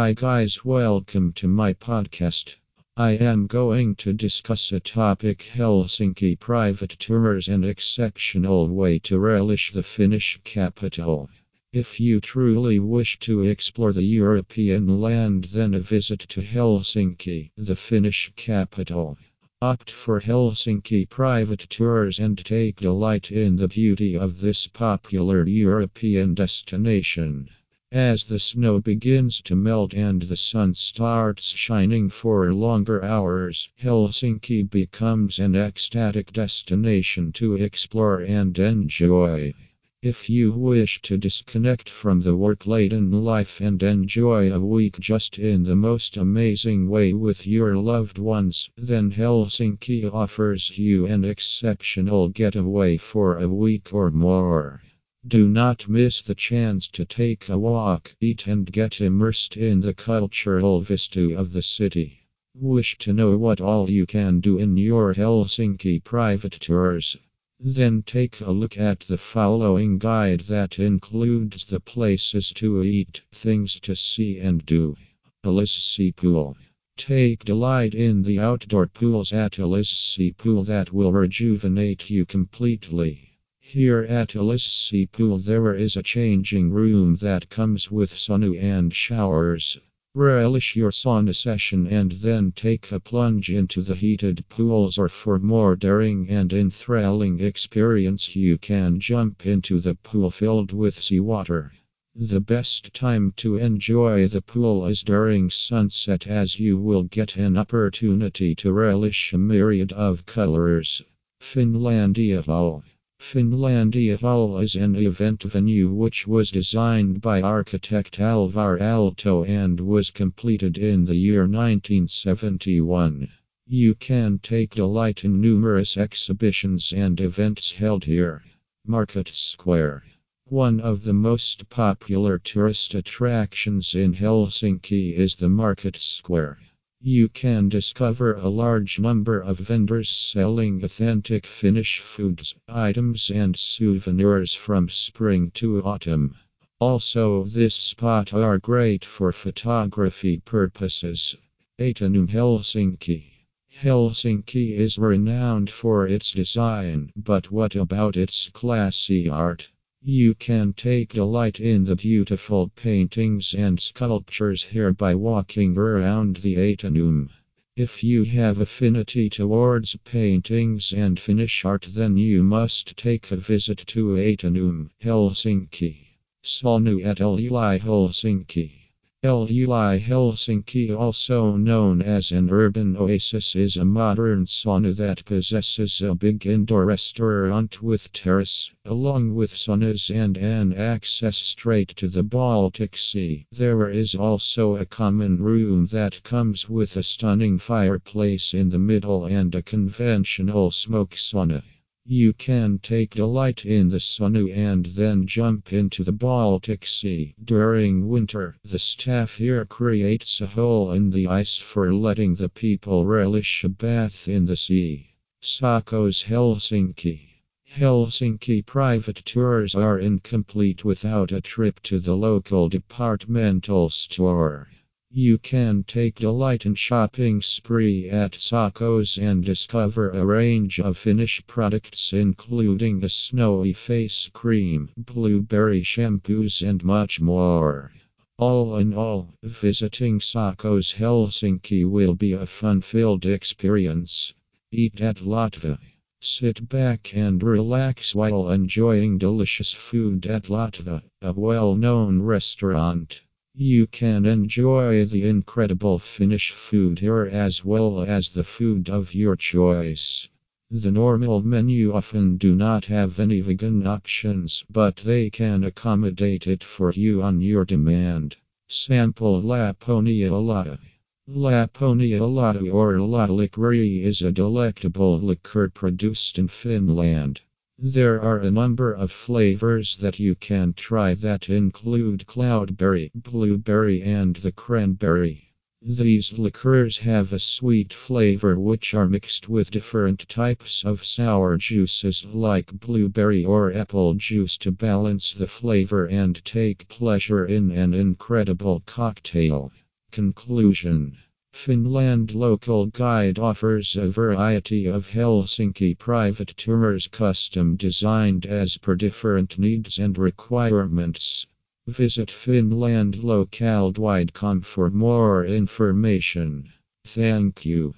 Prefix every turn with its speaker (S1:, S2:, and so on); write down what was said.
S1: Hi, guys, welcome to my podcast. I am going to discuss a topic Helsinki private tours an exceptional way to relish the Finnish capital. If you truly wish to explore the European land, then a visit to Helsinki, the Finnish capital. Opt for Helsinki private tours and take delight in the beauty of this popular European destination. As the snow begins to melt and the sun starts shining for longer hours, Helsinki becomes an ecstatic destination to explore and enjoy. If you wish to disconnect from the work laden life and enjoy a week just in the most amazing way with your loved ones, then Helsinki offers you an exceptional getaway for a week or more. Do not miss the chance to take a walk, eat, and get immersed in the cultural vista of the city. Wish to know what all you can do in your Helsinki private tours? Then take a look at the following guide that includes the places to eat, things to see and do. Allas Sea Pool. Take delight in the outdoor pools at Allas Sea Pool that will rejuvenate you completely. Here at Allas Sea Pool there is a changing room that comes with sauna and showers. Relish your sauna session and then take a plunge into the heated pools or for more daring and enthralling experience you can jump into the pool filled with seawater. The best time to enjoy the pool is during sunset as you will get an opportunity to relish a myriad of colors. Finlandia Finlandia Hall is an event venue which was designed by architect Alvar Aalto and was completed in the year 1971. You can take delight in numerous exhibitions and events held here. Market Square one of the most popular tourist attractions in Helsinki is the Market Square. You can discover a large number of vendors selling authentic Finnish foods, items, and souvenirs from spring to autumn. Also, this spot are great for photography purposes. Ateneum Helsinki. Helsinki is renowned for its design, but what about its classy art? You can take delight in the beautiful paintings and sculptures here by walking around the Ateneum. If you have affinity towards paintings and Finnish art, then you must take a visit to Ateneum, Helsinki. Sauna at Helsinki. Löyly Helsinki, also known as an urban oasis, is a modern sauna that possesses a big indoor restaurant with terrace, along with saunas and an access straight to the Baltic Sea. There is also a common room that comes with a stunning fireplace in the middle and a conventional smoke sauna. You can take delight in the sauna and then jump into the Baltic Sea. During winter, the staff here creates a hole in the ice for letting the people relish a bath in the sea. Sokos Helsinki. Helsinki private tours are incomplete without a trip to the local departmental store. You can take delight in shopping spree at Sokos and discover a range of Finnish products including a snowy face cream, blueberry shampoos and much more. All in all, visiting Sokos Helsinki will be a fun-filled experience. Eat at Latva. Sit back and relax while enjoying delicious food at Latva, a well-known restaurant. You can enjoy the incredible Finnish food here as well as the food of your choice. The normal menu often do not have any vegan options, but they can accommodate it for you on your demand. Sample Lapponia Latte. Lapponia Latte or Latte is a delectable liqueur produced in Finland. There are a number of flavors that you can try that include cloudberry, blueberry, and the cranberry. These liqueurs have a sweet flavor which are mixed with different types of sour juices like blueberry or apple juice to balance the flavor and take pleasure in an incredible cocktail. Conclusion Finland Local Guide offers a variety of Helsinki private tours custom designed as per different needs and requirements. Visit Finland finlandlocalguide.com for more information. Thank you.